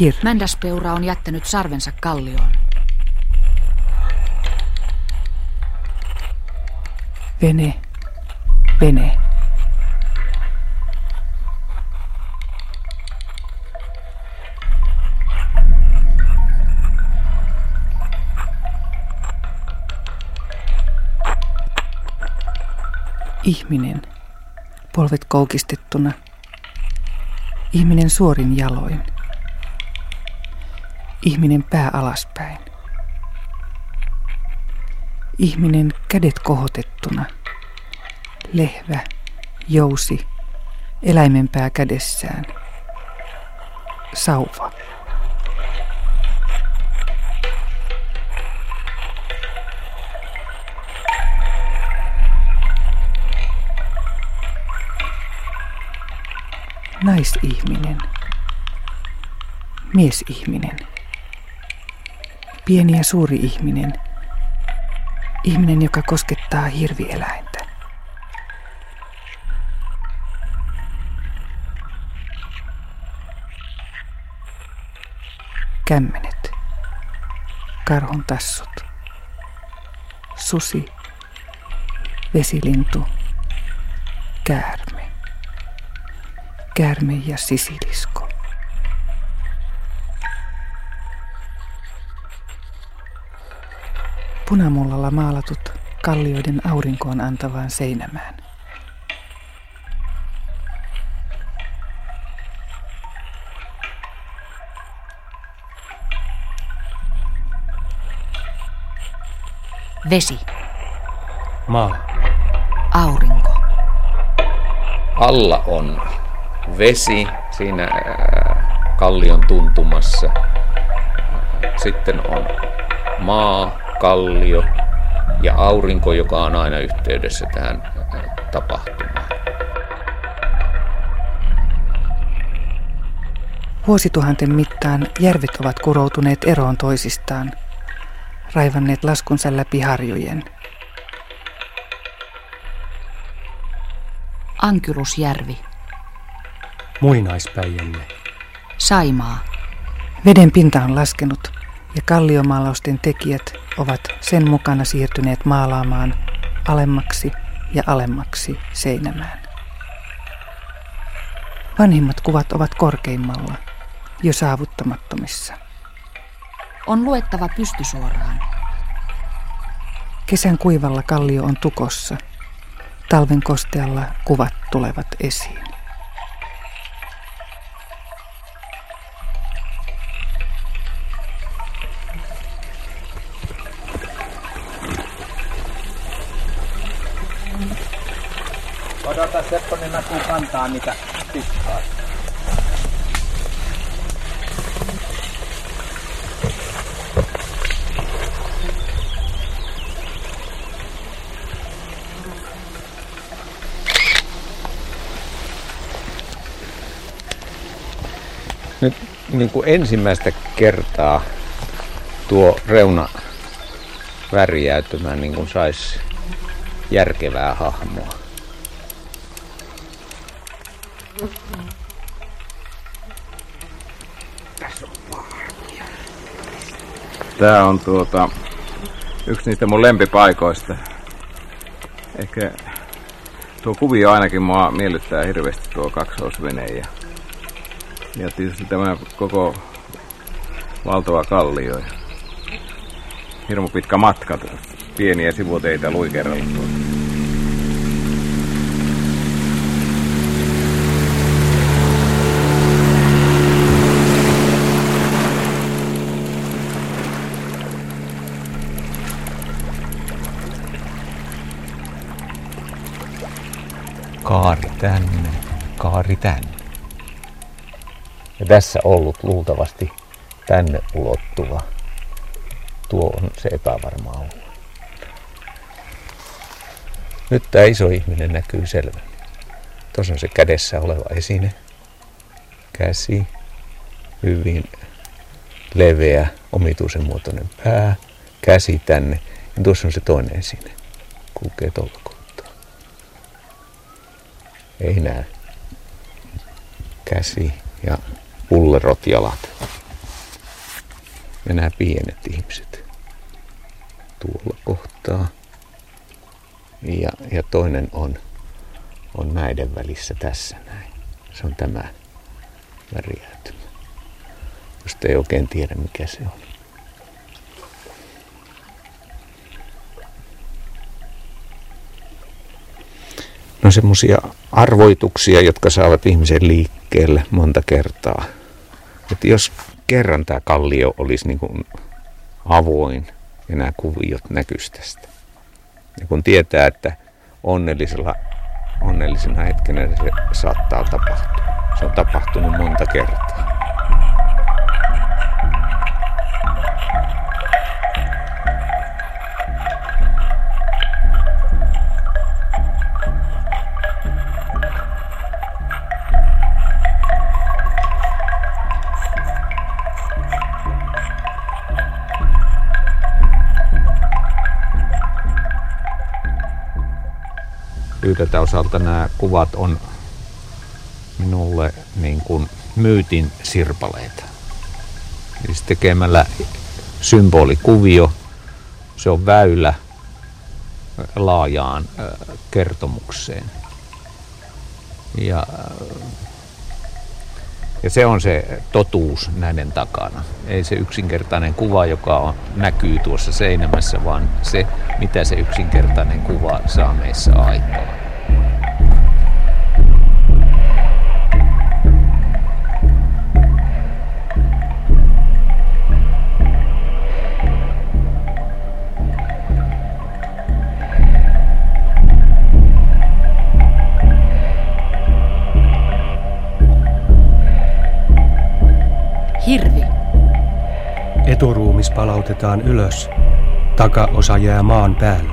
Hir. Mändäspeura on jättänyt sarvensa kallioon. Vene, vene. Ihminen, polvet koukistettuna. Ihminen suorin jaloin. Ihminen pää alaspäin. Ihminen kädet kohotettuna. Lehvä, jousi, eläimen pää kädessään. Sauva. Naisihminen. Miesihminen. Pieni ja suuri ihminen. Ihminen, joka koskettaa hirvieläintä. Kämmenet. Karhun tassut. Susi. Vesilintu. Käärme. Käärme ja sisilisko. Punamullalla maalatut kallioiden aurinkoon antavaan seinämään. Vesi. Maa. Aurinko. Alla on vesi siinä ää, kallion tuntumassa. Sitten on maa, kallio ja aurinko, joka on aina yhteydessä tähän ää, tapahtumaan. Vuosituhanten mittaan järvet ovat kuroutuneet eroon toisistaan, raivanneet laskunsa läpi harjojen. Ankylusjärvi. Muinaispäijänne. Saimaa. Veden pinta on laskenut ja kalliomaalausten tekijät ovat sen mukana siirtyneet maalaamaan alemmaksi ja alemmaksi seinämään. Vanhimmat kuvat ovat korkeimmalla, jo saavuttamattomissa. On luettava pystysuoraan. Kesän kuivalla kallio on tukossa. Talven kostealla kuvat tulevat esiin. Sepponen näkyy kantaa niitä tikkaa. Nyt niin kuin ensimmäistä kertaa tuo reuna värjäytymään niin kuin saisi järkevää hahmoa. Tää on tuota, yksi niistä mun lempipaikoista. Ehkä tuo kuvio ainakin mua miellyttää hirveästi tuo kaksoisvene ja, ja tietysti tämä koko valtava kallio. Ja hirmu pitkä matka, pieniä sivuteitä luikeralla tuossa. Kaari tänne, kaari tänne. Ja tässä ollut luultavasti tänne ulottuva. Tuo on se epävarma alue. Nyt tämä iso ihminen näkyy selvä. Tuossa on se kädessä oleva esine. Käsi. Hyvin leveä, omituisen muotoinen pää. Käsi tänne. Ja tuossa on se toinen esine. Kulkee tuolla. Ei näe. käsi ja pullerot jalat. Ja nämä pienet ihmiset tuolla kohtaa. Ja, ja toinen on, on näiden välissä tässä näin. Se on tämä väriäytymä. Just ei oikein tiedä mikä se on. No semmoisia arvoituksia, jotka saavat ihmisen liikkeelle monta kertaa. Että jos kerran tämä kallio olisi niin kuin avoin ja nämä kuviot näkyisi tästä. Ja kun tietää, että onnellisella, onnellisena hetkenä se saattaa tapahtua. Se on tapahtunut monta kertaa. Yhdeltä osalta nämä kuvat on minulle niin kuin myytin sirpaleita. Siis tekemällä symbolikuvio, se on väylä laajaan kertomukseen. Ja, ja se on se totuus näiden takana. Ei se yksinkertainen kuva, joka on, näkyy tuossa seinämässä, vaan se, mitä se yksinkertainen kuva saa meissä aikaan. Palautetaan ylös. Takaosa jää maan päälle.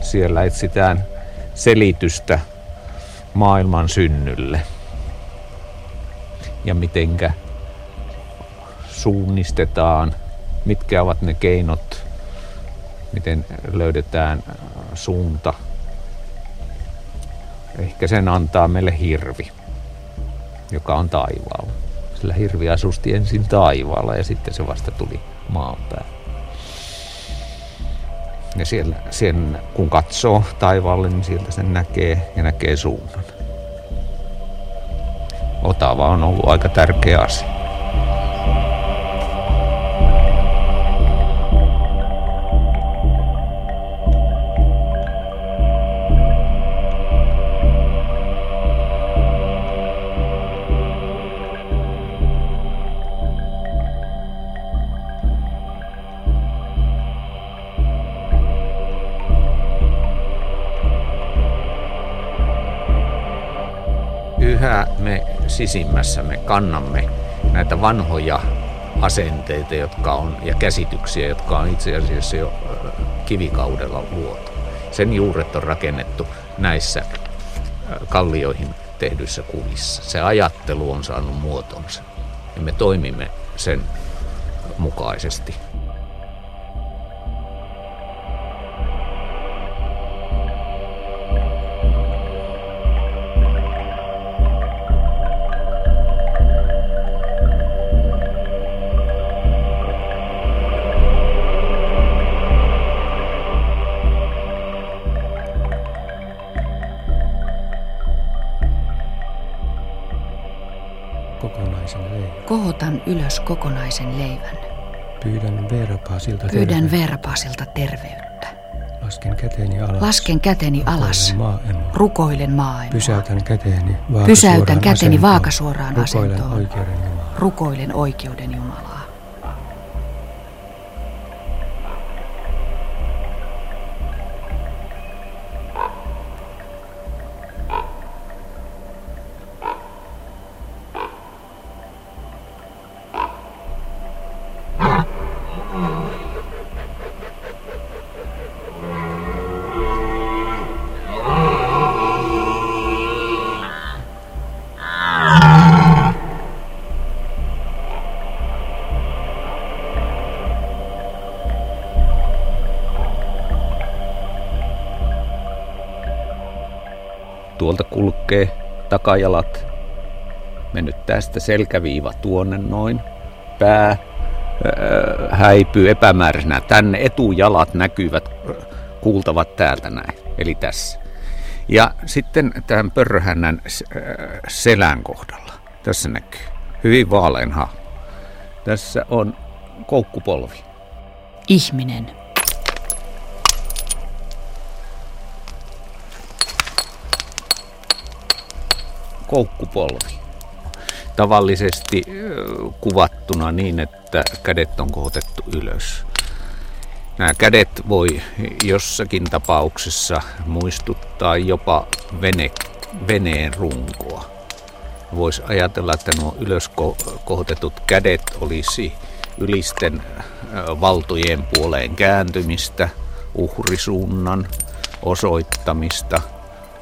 Siellä etsitään selitystä maailman synnylle ja mitenkä suunnistetaan mitkä ovat ne keinot, miten löydetään äh, suunta. Ehkä sen antaa meille hirvi, joka on taivaalla. Sillä hirvi asusti ensin taivaalla ja sitten se vasta tuli maan päälle. Ja siellä, sen, kun katsoo taivaalle, niin sieltä sen näkee ja näkee suunnan. Otava on ollut aika tärkeä asia. Me sisimmässä me kannamme näitä vanhoja asenteita jotka on, ja käsityksiä, jotka on itse asiassa jo kivikaudella luotu. Sen juuret on rakennettu näissä kallioihin tehdyissä kuvissa. Se ajattelu on saanut muotonsa ja me toimimme sen mukaisesti. Kohotan ylös kokonaisen leivän. Pyydän Verpaasilta Pyydän terveyttä. Verpaasilta terveyttä. Lasken käteni alas. Lasken käteni alas. Maailmaa. Rukoilen maailmaa. Pysäytän käteni vaakasuoraan Pysäytän käteni asentoon. vaakasuoraan Rukoilen asentoon. oikeuden Jumalaa. Rukoilen oikeuden Jumalaa. Takajalat. Mennyt tästä selkäviiva tuonne noin. Pää öö, häipyy epämääräisenä. Tänne etujalat näkyvät, kuultavat täältä näin. Eli tässä. Ja sitten tämän pörröhännän selän kohdalla. Tässä näkyy. Hyvin vaalean hahmo. Tässä on koukkupolvi. Ihminen. Koukkupolvi. Tavallisesti kuvattuna niin, että kädet on kohotettu ylös. Nämä kädet voi jossakin tapauksessa muistuttaa jopa vene, veneen runkoa. Voisi ajatella, että nuo ylös kohotetut kädet olisi ylisten valtojen puoleen kääntymistä, uhrisuunnan osoittamista,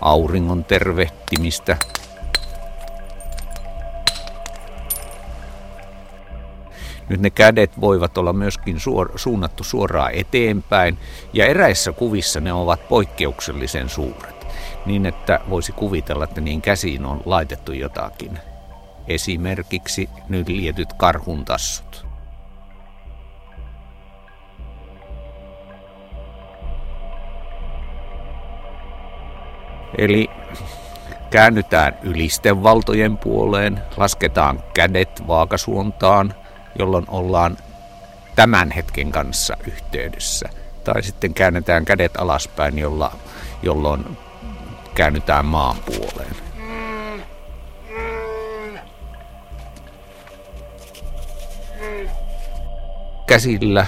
auringon tervehtimistä – Nyt ne kädet voivat olla myöskin suor- suunnattu suoraan eteenpäin ja eräissä kuvissa ne ovat poikkeuksellisen suuret. Niin, että voisi kuvitella, että niin käsiin on laitettu jotakin. Esimerkiksi nyt lietyt karhuntassut. Eli käännytään ylisten valtojen puoleen, lasketaan kädet vaakasuuntaan – jolloin ollaan tämän hetken kanssa yhteydessä. Tai sitten käännetään kädet alaspäin, jolla, jolloin käännytään maan puoleen. Käsillä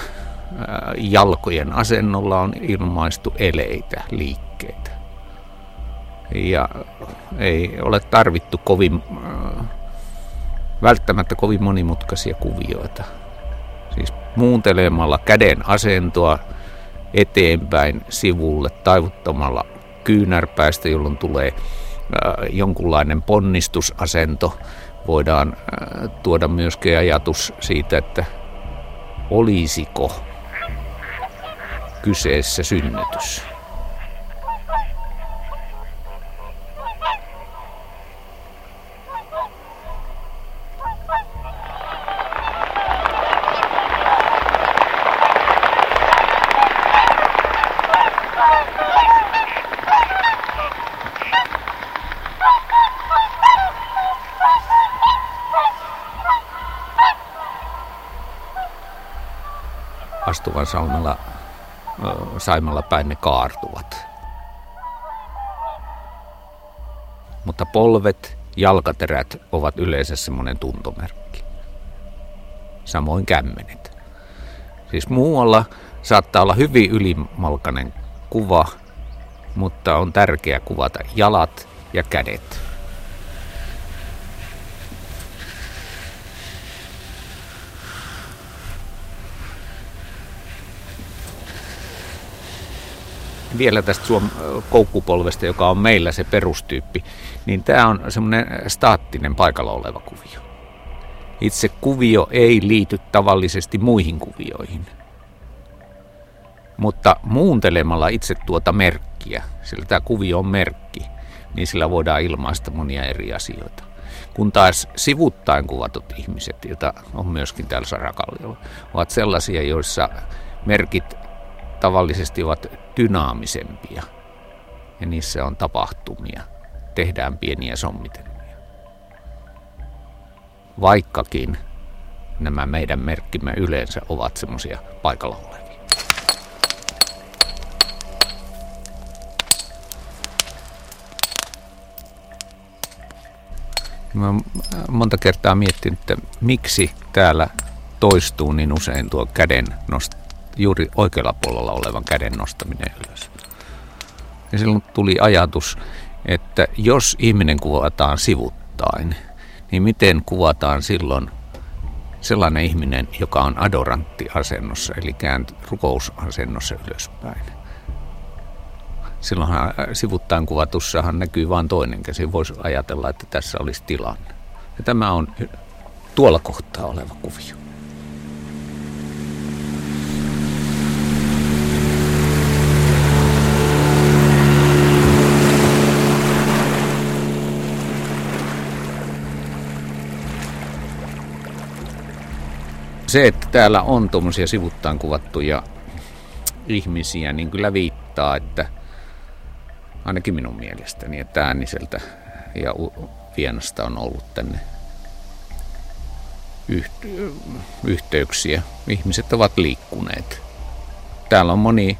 jalkojen asennolla on ilmaistu eleitä, liikkeitä. Ja ei ole tarvittu kovin välttämättä kovin monimutkaisia kuvioita. Siis muuntelemalla käden asentoa eteenpäin sivulle taivuttamalla kyynärpäistä, jolloin tulee äh, jonkunlainen ponnistusasento. Voidaan äh, tuoda myöskin ajatus siitä, että olisiko kyseessä synnytys. Astuvan salmella, saimalla päin ne kaartuvat. Mutta polvet, jalkaterät ovat yleensä semmoinen tuntomerkki. Samoin kämmenet. Siis muualla saattaa olla hyvin ylimalkainen kuva, mutta on tärkeää kuvata jalat ja kädet. Vielä tästä suom koukkupolvesta, joka on meillä se perustyyppi, niin tämä on semmoinen staattinen paikalla oleva kuvio. Itse kuvio ei liity tavallisesti muihin kuvioihin. Mutta muuntelemalla itse tuota merkkiä, sillä tämä kuvio on merkki, niin sillä voidaan ilmaista monia eri asioita. Kun taas sivuttain kuvatut ihmiset, joita on myöskin täällä Sarakalliolla, ovat sellaisia, joissa merkit tavallisesti ovat dynaamisempia ja niissä on tapahtumia. Tehdään pieniä sommitelmia. Vaikkakin nämä meidän merkkimme yleensä ovat semmoisia paikalla olevia. Mä monta kertaa miettinyt, että miksi täällä toistuu niin usein tuo käden nost- juuri oikealla puolella olevan käden nostaminen ylös. Ja silloin tuli ajatus, että jos ihminen kuvataan sivuttain, niin miten kuvataan silloin sellainen ihminen, joka on adorantti-asennossa, eli käänty rukousasennossa ylöspäin. Silloinhan äh, sivuttain kuvatussahan näkyy vain toinen käsi. Voisi ajatella, että tässä olisi tilanne. Ja tämä on tuolla kohtaa oleva kuvio. Se, että täällä on tuommoisia sivuttaan kuvattuja ihmisiä, niin kyllä viittaa, että ainakin minun mielestäni, että ääniseltä ja Vienasta on ollut tänne yhteyksiä. Ihmiset ovat liikkuneet. Täällä on moni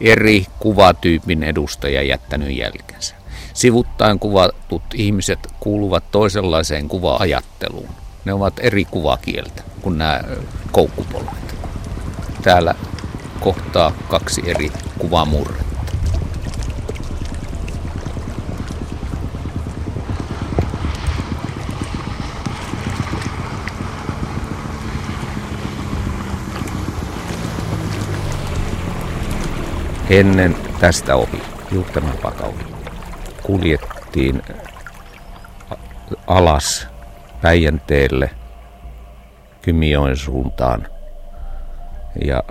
eri kuvatyypin edustaja jättänyt jälkensä. Sivuttain kuvatut ihmiset kuuluvat toisenlaiseen kuva-ajatteluun. Ne ovat eri kuvakieltä kuin nämä koukkupolvet. Täällä kohtaa kaksi eri kuvamurretta. Ennen tästä ohi, Juhtanan ohi, kuljettiin alas Päijänteelle Kymijoen suuntaan ja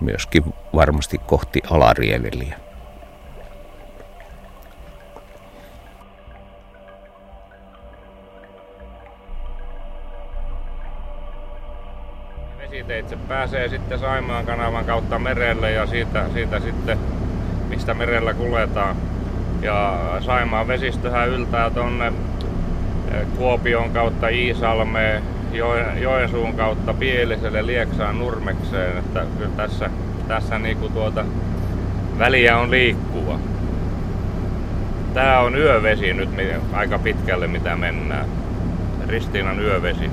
myöskin varmasti kohti Alarieveliä. Vesiteitse pääsee sitten Saimaan kanavan kautta merelle ja siitä, siitä sitten, mistä merellä kuljetaan. Ja Saimaan vesistöhän yltää tuonne Kuopion kautta Iisalmeen, Joensuun kautta Pieliselle, Lieksaan, Nurmekseen. Että kyllä tässä, tässä niinku tuota, väliä on liikkuva. Tää on yövesi nyt aika pitkälle mitä mennään. Ristiinan yövesi.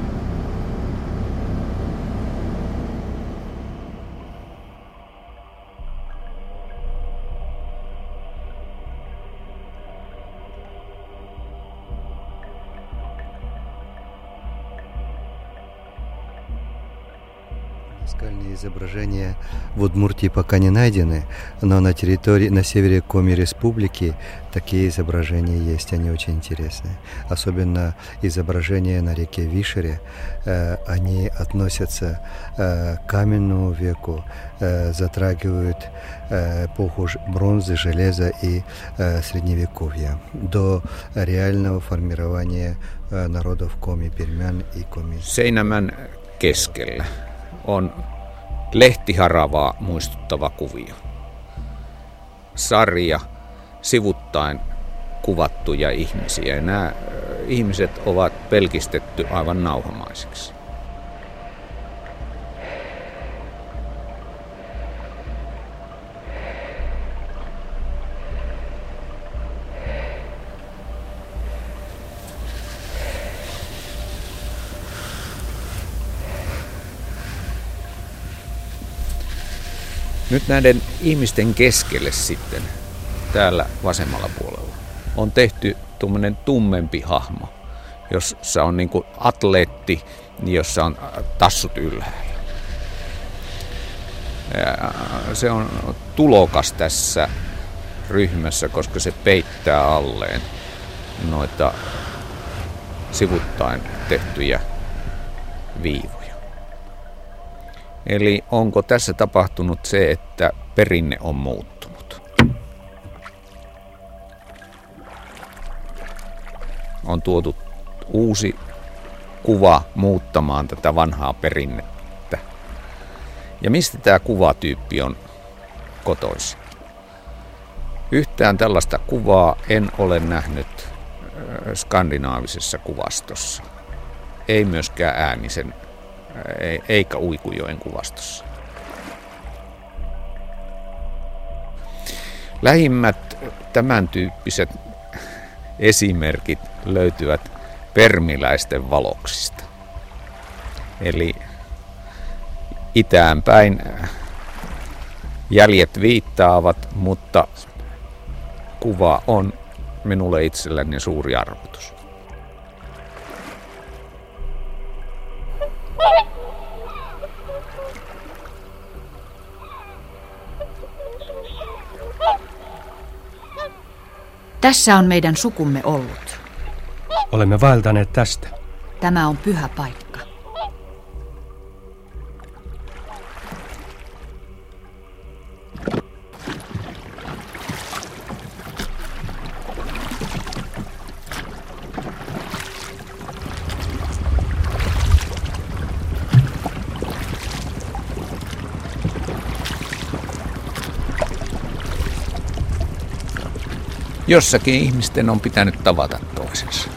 Изображения в Удмуртии пока не найдены, но на территории, на севере Коми Республики такие изображения есть, они очень интересные. Особенно изображения на реке Вишере, э, они относятся э, к каменному веку, э, затрагивают эпоху бронзы, железа и э, средневековья, до реального формирования э, народов Коми, Пермян и Коми. Seinämän keskellä on lehtiharavaa muistuttava kuvio. Sarja sivuttain kuvattuja ihmisiä nämä ihmiset ovat pelkistetty aivan nauhamaisiksi. Nyt näiden ihmisten keskelle sitten, täällä vasemmalla puolella, on tehty tuommoinen tummempi hahmo, jossa on niin kuin atleetti, jossa on tassut ylhäällä. Ja se on tulokas tässä ryhmässä, koska se peittää alleen noita sivuttain tehtyjä viivoja. Eli onko tässä tapahtunut se, että perinne on muuttunut? On tuotu uusi kuva muuttamaan tätä vanhaa perinnettä. Ja mistä tämä kuvatyyppi on kotoisin? Yhtään tällaista kuvaa en ole nähnyt skandinaavisessa kuvastossa. Ei myöskään äänisen eikä Uikujoen kuvastossa. Lähimmät tämän tyyppiset esimerkit löytyvät permiläisten valoksista. Eli itään päin jäljet viittaavat, mutta kuva on minulle itselleni suuri arvotus. Tässä on meidän sukumme ollut. Olemme vaeltaneet tästä. Tämä on pyhä paikka. Jossakin ihmisten on pitänyt tavata toisensa.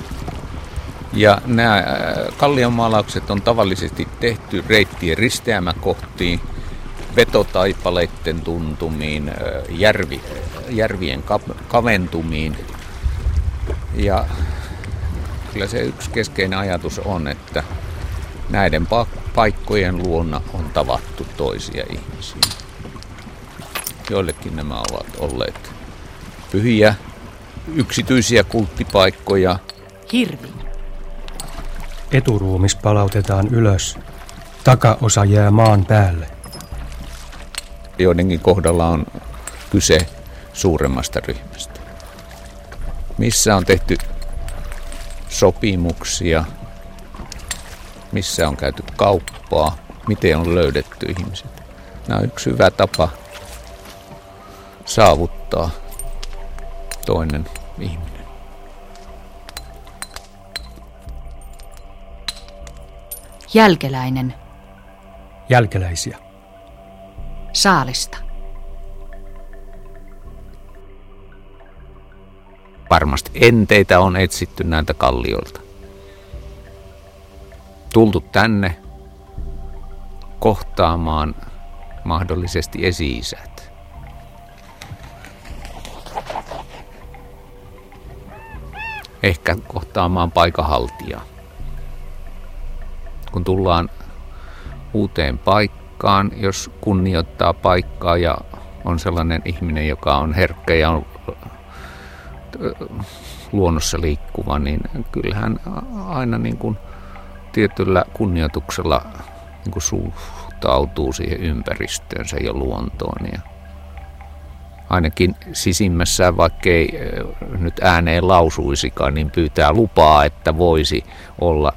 Ja nämä äh, kallionmaalaukset on tavallisesti tehty reittien risteämäkohtiin, vetotaipaleiden tuntumiin, äh, järvi, järvien kaventumiin. Ja kyllä se yksi keskeinen ajatus on, että näiden paikkojen luona on tavattu toisia ihmisiä. Joillekin nämä ovat olleet pyhiä yksityisiä kulttipaikkoja. Hirvi. Eturuumis palautetaan ylös. Takaosa jää maan päälle. Joidenkin kohdalla on kyse suuremmasta ryhmästä. Missä on tehty sopimuksia, missä on käyty kauppaa, miten on löydetty ihmiset. Nämä on yksi hyvä tapa saavuttaa toinen ihminen. Jälkeläinen. Jälkeläisiä. Saalista. Varmasti enteitä on etsitty näiltä kallioilta. Tultu tänne kohtaamaan mahdollisesti esi-isät. Ehkä kohtaamaan paikahaltijaa. Kun tullaan uuteen paikkaan, jos kunnioittaa paikkaa ja on sellainen ihminen, joka on herkkä ja on luonnossa liikkuva, niin kyllähän aina niin kuin tietyllä kunnioituksella niin kuin suhtautuu siihen ympäristöönsä ja luontoon. Ja ainakin sisimmässä, vaikka ei nyt ääneen lausuisikaan, niin pyytää lupaa, että voisi olla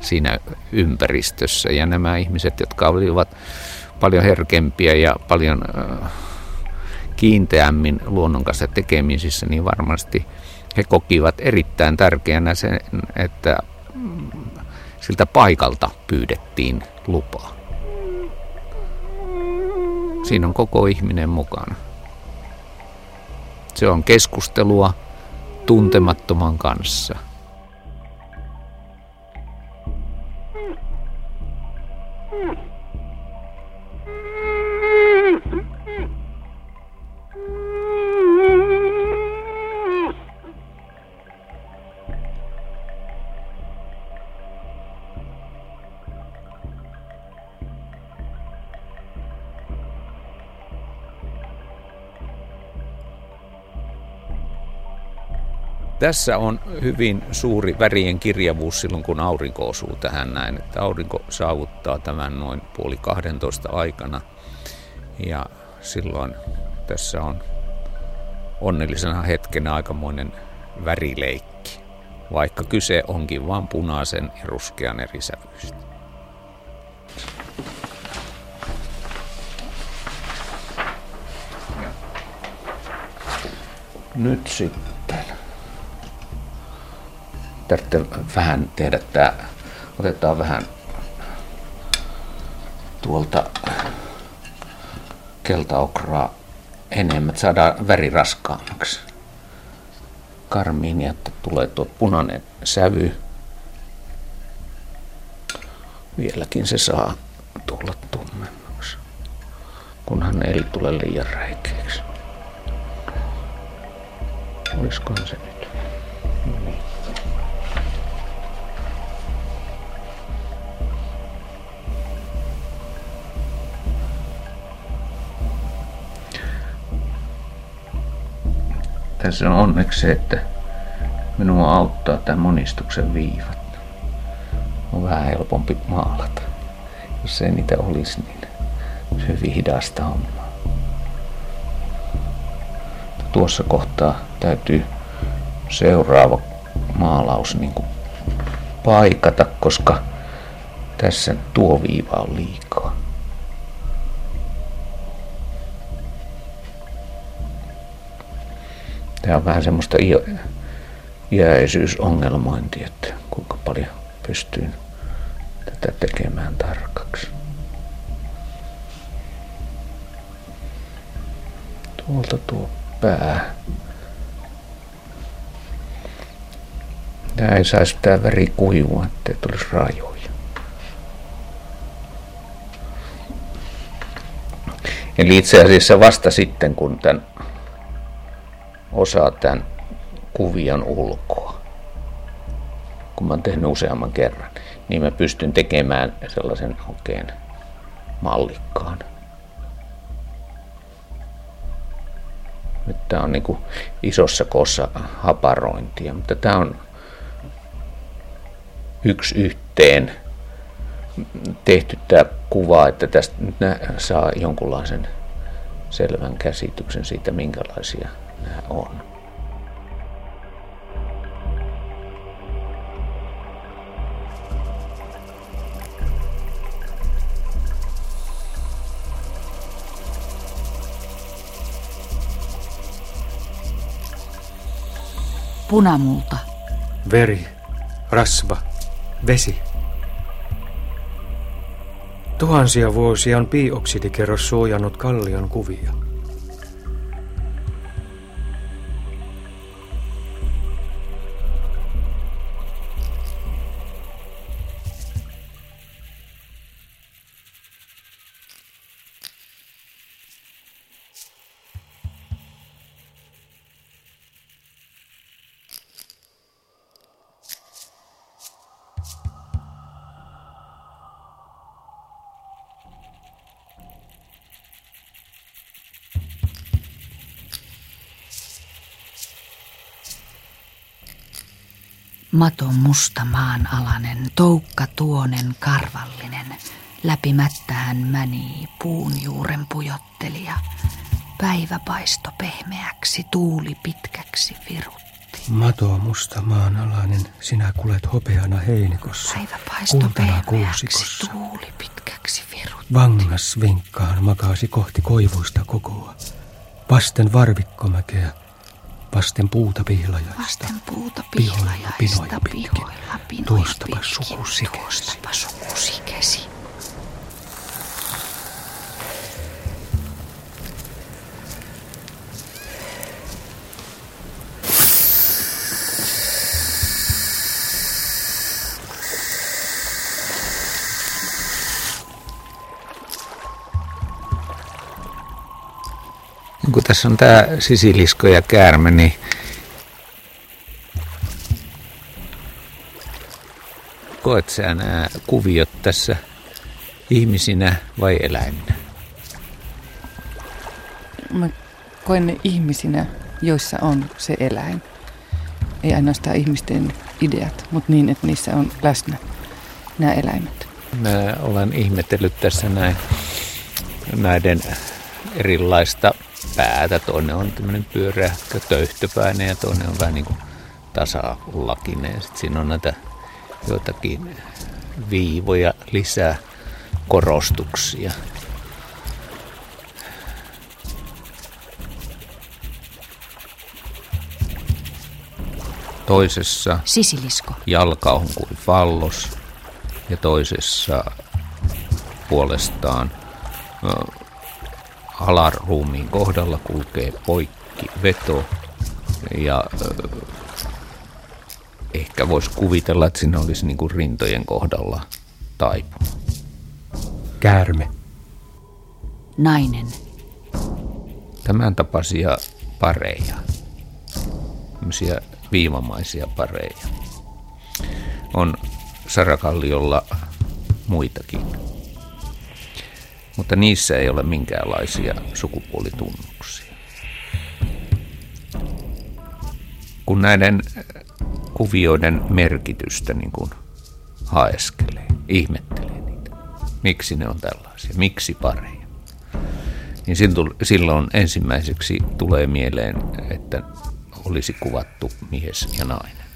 siinä ympäristössä. Ja nämä ihmiset, jotka olivat paljon herkempiä ja paljon kiinteämmin luonnon kanssa tekemisissä, niin varmasti he kokivat erittäin tärkeänä sen, että siltä paikalta pyydettiin lupaa. Siinä on koko ihminen mukana. Se on keskustelua tuntemattoman kanssa – Tässä on hyvin suuri värien kirjavuus silloin, kun aurinko osuu tähän näin. Että aurinko saavuttaa tämän noin puoli 12 aikana. Ja silloin tässä on onnellisena hetkenä aikamoinen värileikki, vaikka kyse onkin vain punaisen ja ruskean eri sävyistä. Nyt sitten tarvitsee vähän tehdä tää. Otetaan vähän tuolta keltaokraa enemmän, että saadaan väri raskaammaksi. Karmiini, että tulee tuo punainen sävy. Vieläkin se saa tulla tummemmaksi, kunhan ei tule liian räikeäksi. Olisikohan se nyt? tässä on onneksi se, että minua auttaa tämä monistuksen viivat. On vähän helpompi maalata. Jos ei niitä olisi, niin se hyvin hidasta hommaa. Tuossa kohtaa täytyy seuraava maalaus niin kuin paikata, koska tässä tuo viiva on liikaa. Tämä on vähän semmoista iäisyysongelmointia, että kuinka paljon pystyy tätä tekemään tarkaksi. Tuolta tuo pää Tämä ei saisi tämä väri kuivua, ettei tulisi rajoja. Eli itse asiassa vasta sitten, kun tämän osaa tämän kuvion ulkoa, kun mä oon tehnyt useamman kerran, niin mä pystyn tekemään sellaisen oikein mallikkaan. Nyt tää on niinku isossa koossa haparointia, mutta tää on yksi yhteen tehty tämä kuva, että tästä nyt saa jonkunlaisen selvän käsityksen siitä, minkälaisia on. Punamulta. Veri, rasva, vesi. Tuhansia vuosia on piioksidikerros suojannut kallion kuvia. Maton musta maanalanen, toukka tuonen karvallinen, läpimättähän mäni puun juuren pujottelija. Päivä paisto pehmeäksi, tuuli pitkäksi virutti. Mato musta maanalainen, sinä kulet hopeana heinikossa. Päivä paisto kultana pehmeäksi, kuusikossa. tuuli pitkäksi virutti. Vangas vinkkaan makaasi kohti koivuista kokoa. Vasten varvikkomäkeä, vasten puuta pihlajaista. Vasten puuta Pihoilla pihlajaista, pinoja pitkin. pihoilla pinoja Tuostapa pitkin, suku sikesi. Tuostapa suku kun tässä on tämä sisilisko ja käärme, niin koet sä nämä kuviot tässä ihmisinä vai eläiminä? Mä koen ne ihmisinä, joissa on se eläin. Ei ainoastaan ihmisten ideat, mutta niin, että niissä on läsnä nämä eläimet. Mä olen ihmetellyt tässä näin, näiden erilaista päätä. Toinen on tämmöinen pyöreä töyhtöpäinen ja toinen on vähän niin kuin tasalakinen. Ja sitten siinä on näitä joitakin viivoja lisää korostuksia. Toisessa Sisilisko. jalka on kuin fallos ja toisessa puolestaan alaruumiin kohdalla kulkee poikki veto ja ehkä voisi kuvitella, että siinä olisi niin kuin rintojen kohdalla taipuma. Käärme. Nainen. Tämän tapaisia pareja, tämmöisiä viivamaisia pareja, on Sarakalliolla muitakin. Mutta niissä ei ole minkäänlaisia sukupuolitunnuksia. Kun näiden kuvioiden merkitystä niin kuin haeskelee, ihmettelee niitä, miksi ne on tällaisia, miksi pareja, niin silloin- silloin ensimmäiseksi tulee mieleen, että olisi kuvattu mies ja nainen.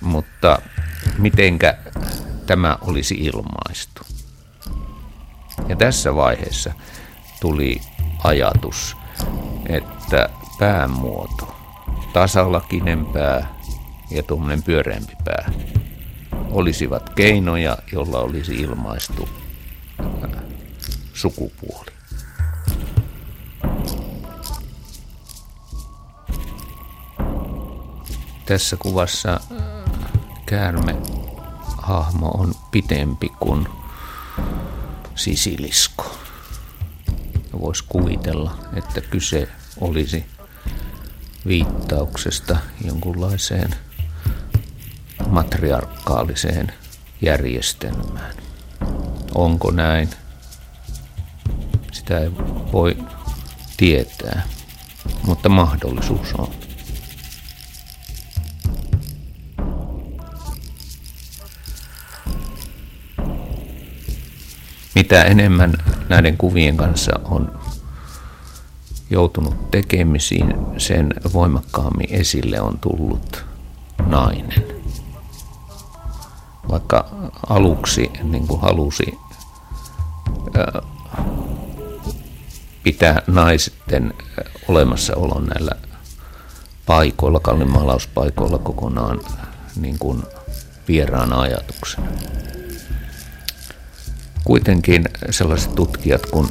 Mutta mitenkä tämä olisi ilmaistu? Ja tässä vaiheessa tuli ajatus, että päämuoto, tasalakinen pää ja tuommoinen pyöreämpi pää olisivat keinoja, jolla olisi ilmaistu äh, sukupuoli. Tässä kuvassa käärme hahmo on pitempi kuin sisilisko. Voisi kuvitella, että kyse olisi viittauksesta jonkunlaiseen matriarkaaliseen järjestelmään. Onko näin? Sitä ei voi tietää, mutta mahdollisuus on. Mitä enemmän näiden kuvien kanssa on joutunut tekemisiin, sen voimakkaammin esille on tullut nainen. Vaikka aluksi niin kuin halusi pitää naisten olemassaolon näillä paikoilla, kallimaalauspaikoilla kokonaan niin kuin vieraan ajatuksena. Kuitenkin sellaiset tutkijat kuin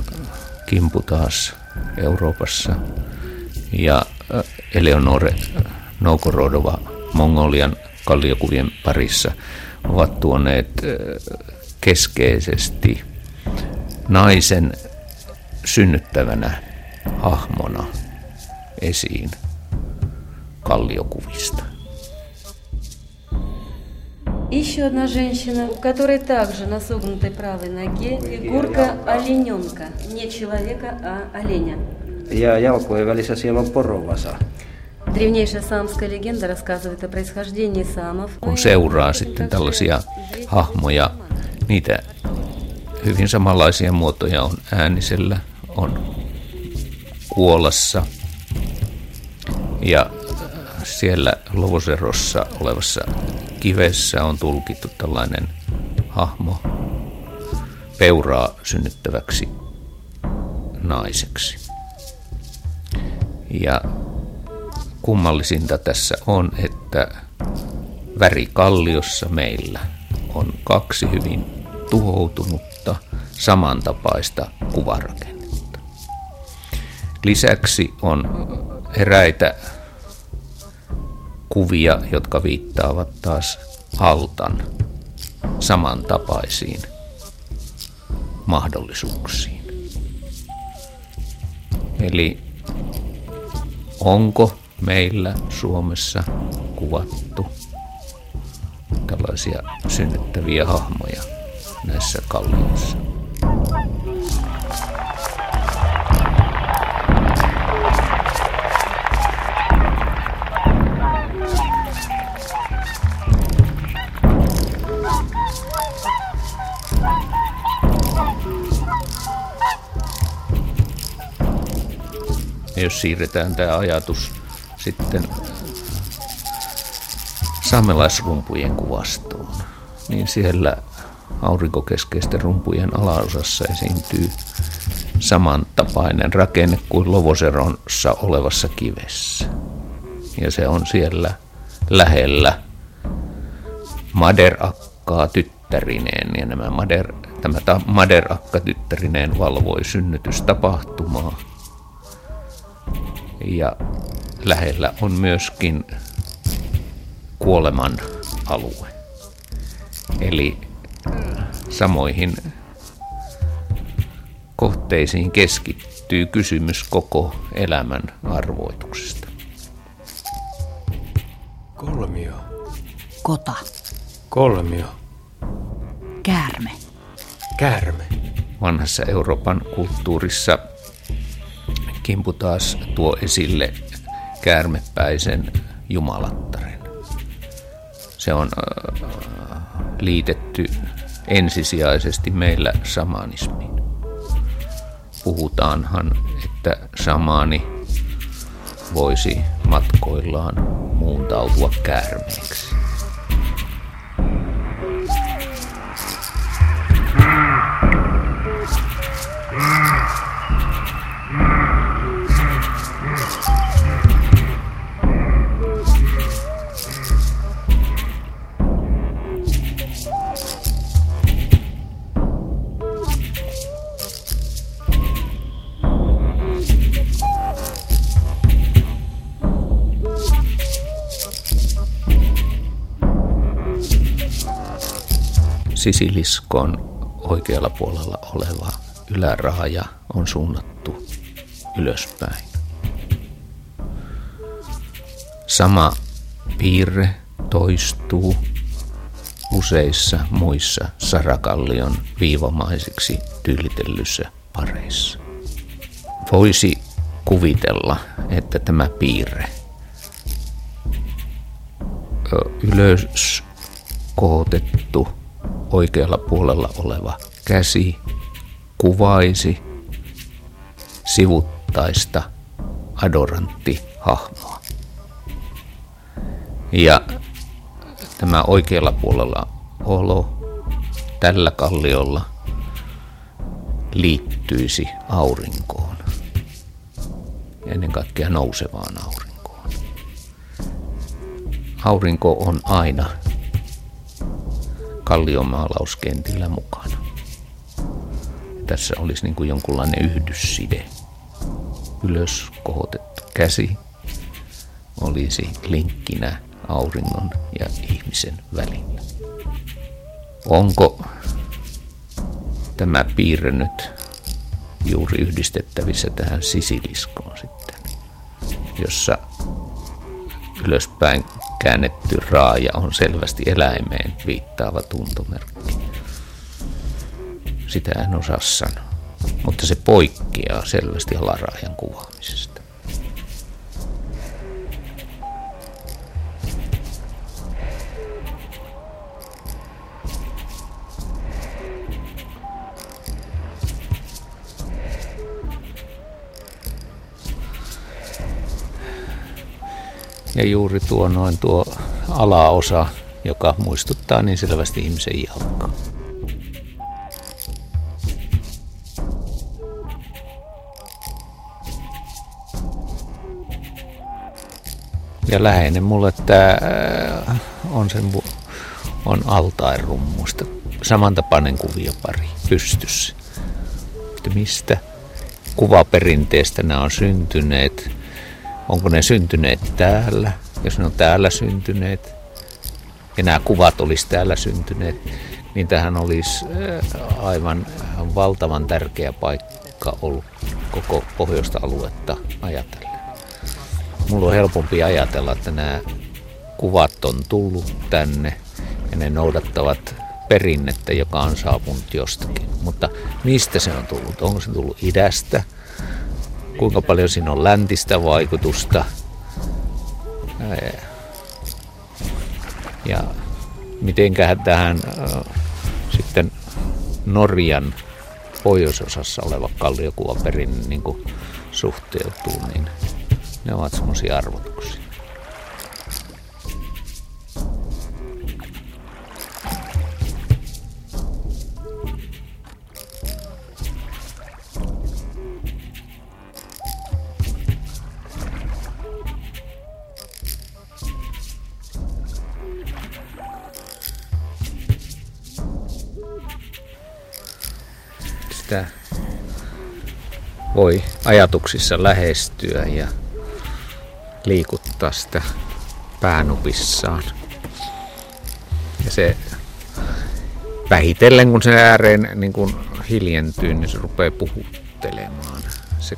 Kimpu taas Euroopassa ja Eleonore Noukorodova Mongolian kalliokuvien parissa ovat tuoneet keskeisesti naisen synnyttävänä hahmona esiin kalliokuvista. Еще одна женщина, у которой также на согнутой правой ноге фигурка олененка. Не человека, а оленя. Ja jalkojen välissä siellä on porovasa. Древнейшая самская легенда рассказывает о происхождении самов. Kun seuraa sitten tällaisia hahmoja, niitä hyvin samanlaisia muotoja on äänisellä, on kuolassa ja siellä Lovoserossa olevassa kivessä on tulkittu tällainen hahmo peuraa synnyttäväksi naiseksi. Ja kummallisinta tässä on, että värikalliossa meillä on kaksi hyvin tuhoutunutta samantapaista kuvarakennetta. Lisäksi on eräitä kuvia, jotka viittaavat taas altan samantapaisiin mahdollisuuksiin. Eli onko meillä Suomessa kuvattu tällaisia synnyttäviä hahmoja näissä kallioissa? Ja jos siirretään tämä ajatus sitten saamelaisrumpujen kuvastoon, niin siellä aurinkokeskeisten rumpujen alaosassa esiintyy samantapainen rakenne kuin Lovoseronssa olevassa kivessä. Ja se on siellä lähellä Maderakkaa tyttärineen. Ja nämä Mader, tämä Maderakka tyttärineen valvoi synnytystapahtumaa ja lähellä on myöskin kuoleman alue. Eli samoihin kohteisiin keskittyy kysymys koko elämän arvoituksesta. Kolmio. Kota. Kolmio. Käärme. Käärme. Vanhassa Euroopan kulttuurissa Kimpu taas tuo esille käärmepäisen jumalattaren. Se on äh, liitetty ensisijaisesti meillä samanismiin. Puhutaanhan, että samaani voisi matkoillaan muuntautua käärmeeksi. Sisiliskon oikealla puolella oleva yläraaja on suunnattu ylöspäin. Sama piirre toistuu useissa muissa Sarakallion viivamaisiksi tyylitellyssä pareissa. Voisi kuvitella, että tämä piirre ylös kohotettu oikealla puolella oleva käsi kuvaisi sivuttaista adorantti-hahmoa. Ja tämä oikealla puolella olo tällä kalliolla liittyisi aurinkoon. Ennen kaikkea nousevaan aurinkoon. Aurinko on aina kalliomaalauskentillä mukana. Tässä olisi niin kuin jonkunlainen yhdysside. Ylös kohotettu käsi olisi linkkinä auringon ja ihmisen välillä. Onko tämä piirre nyt juuri yhdistettävissä tähän sisiliskoon sitten, jossa ylöspäin käännetty raaja on selvästi eläimeen viittaava tuntomerkki. Sitä en osaa sanoa, mutta se poikkeaa selvästi alaraajan kuvaamisesta. Ja juuri tuo noin tuo alaosa, joka muistuttaa niin selvästi ihmisen jalkaa. Ja läheinen mulle tämä äh, on sen on altairummusta. Samantapainen kuviopari pystyssä. Mistä kuvaperinteestä nämä on syntyneet onko ne syntyneet täällä, jos ne on täällä syntyneet, ja nämä kuvat olisi täällä syntyneet, niin tähän olisi äh, aivan valtavan tärkeä paikka ollut koko pohjoista aluetta ajatellen. Mulla on helpompi ajatella, että nämä kuvat on tullut tänne ja ne noudattavat perinnettä, joka on saapunut jostakin. Mutta mistä se on tullut? Onko se tullut idästä? Kuinka paljon siinä on läntistä vaikutusta. Ja mitenköhän tähän sitten Norjan pohjoisosassa oleva kalliokuvaperin niin suhteutuu, niin ne ovat semmoisia arvotuksia. Voi ajatuksissa lähestyä ja liikuttaa sitä päänupissaan. Ja se vähitellen, kun se ääreen niin kun hiljentyy, niin se rupeaa puhuttelemaan. Se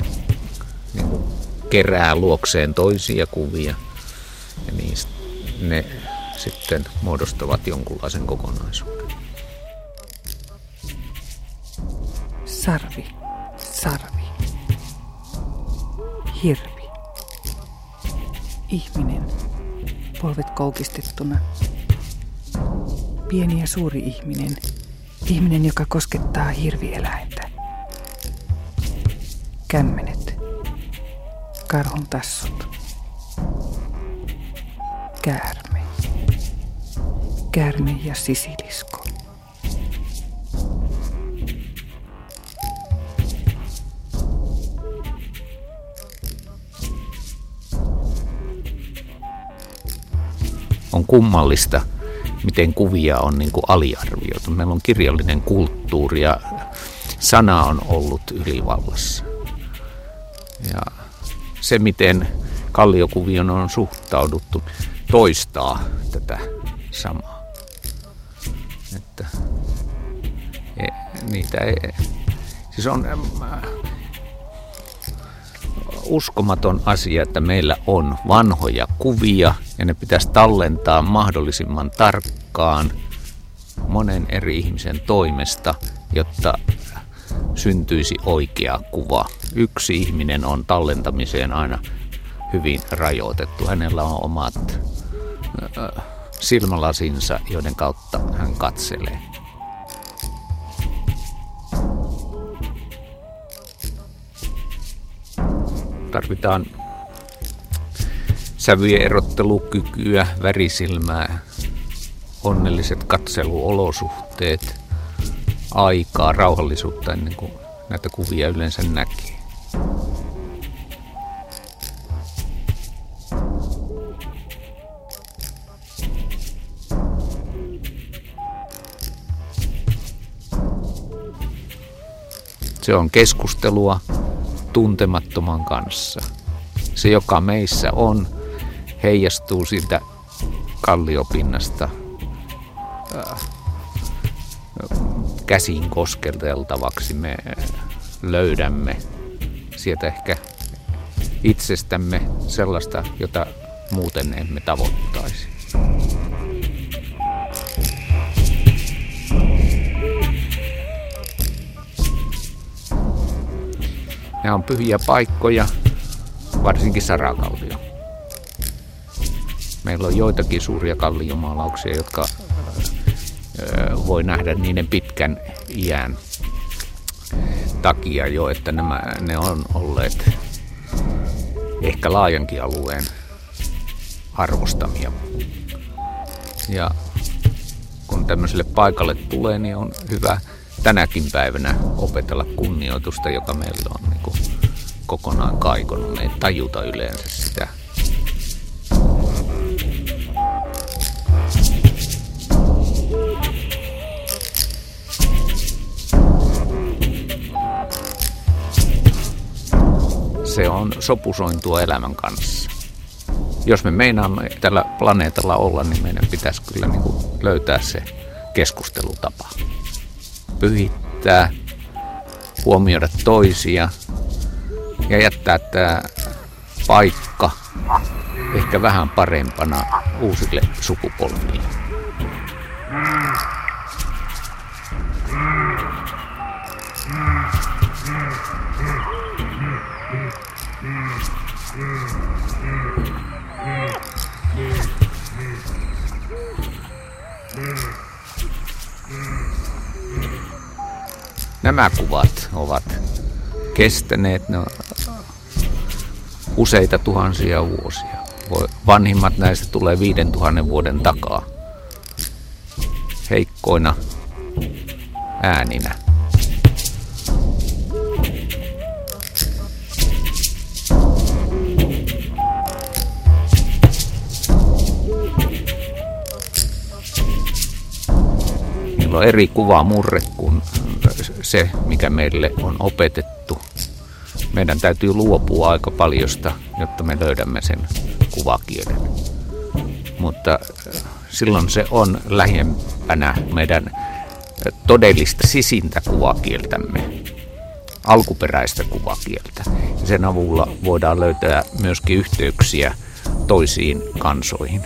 niin kun kerää luokseen toisia kuvia ja niistä ne sitten muodostavat jonkunlaisen kokonaisuuden. Sarvi, sarvi. Ihminen, polvet koukistettuna. Pieni ja suuri ihminen, ihminen, joka koskettaa hirvieläintä. Kämmenet, karhun tassut. Käärme, käärme ja sisilisko. On kummallista, miten kuvia on niin kuin aliarvioitu. Meillä on kirjallinen kulttuuri ja sana on ollut ylivallassa. Ja se, miten kalliokuvion on suhtauduttu, toistaa tätä samaa. Että niitä ei, siis on uskomaton asia, että meillä on vanhoja kuvia ja ne pitäisi tallentaa mahdollisimman tarkkaan monen eri ihmisen toimesta, jotta syntyisi oikea kuva. Yksi ihminen on tallentamiseen aina hyvin rajoitettu. Hänellä on omat silmälasinsa, joiden kautta hän katselee. Tarvitaan sävyjen erottelukykyä, värisilmää, onnelliset katseluolosuhteet, aikaa, rauhallisuutta ennen kuin näitä kuvia yleensä näkee. Se on keskustelua tuntemattoman kanssa. Se, joka meissä on, heijastuu siitä kalliopinnasta äh, käsin kosketeltavaksi. Me löydämme sieltä ehkä itsestämme sellaista, jota muuten emme tavoittaisi. Nämä on pyhiä paikkoja, varsinkin Sarakallio. Meillä on joitakin suuria kalliomaalauksia, jotka voi nähdä niiden pitkän iän takia jo, että nämä, ne on olleet ehkä laajankin alueen arvostamia. Ja kun tämmöiselle paikalle tulee, niin on hyvä tänäkin päivänä opetella kunnioitusta, joka meillä on kokonaan kaikonut. Me ei tajuta yleensä sitä. Se on sopusointua elämän kanssa. Jos me meinaamme tällä planeetalla olla, niin meidän pitäisi kyllä niin löytää se keskustelutapa pyhittää, huomioida toisia ja jättää tämä paikka ehkä vähän parempana uusille sukupolville. Nämä kuvat ovat kestäneet ne useita tuhansia vuosia. Vanhimmat näistä tulee viiden tuhannen vuoden takaa. Heikkoina ääninä. Niillä on eri kuvamurre kuin se, mikä meille on opetettu. Meidän täytyy luopua aika paljosta, jotta me löydämme sen kuvakielen. Mutta äh, silloin se on lähempänä meidän äh, todellista sisintä kuvakieltämme, alkuperäistä kuvakieltä. Sen avulla voidaan löytää myöskin yhteyksiä toisiin kansoihin.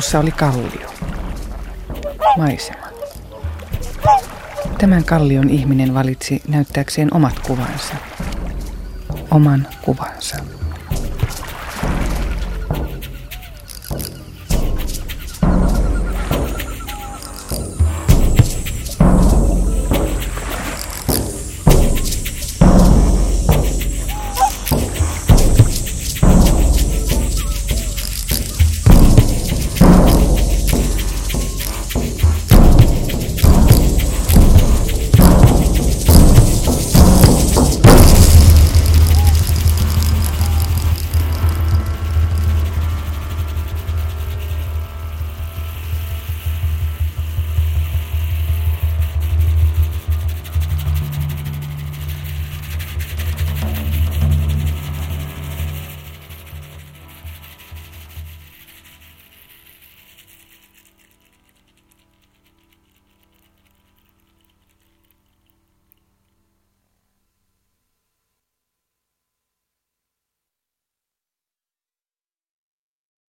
Alussa oli kallio. Maisema. Tämän kallion ihminen valitsi näyttääkseen omat kuvansa. Oman kuvansa.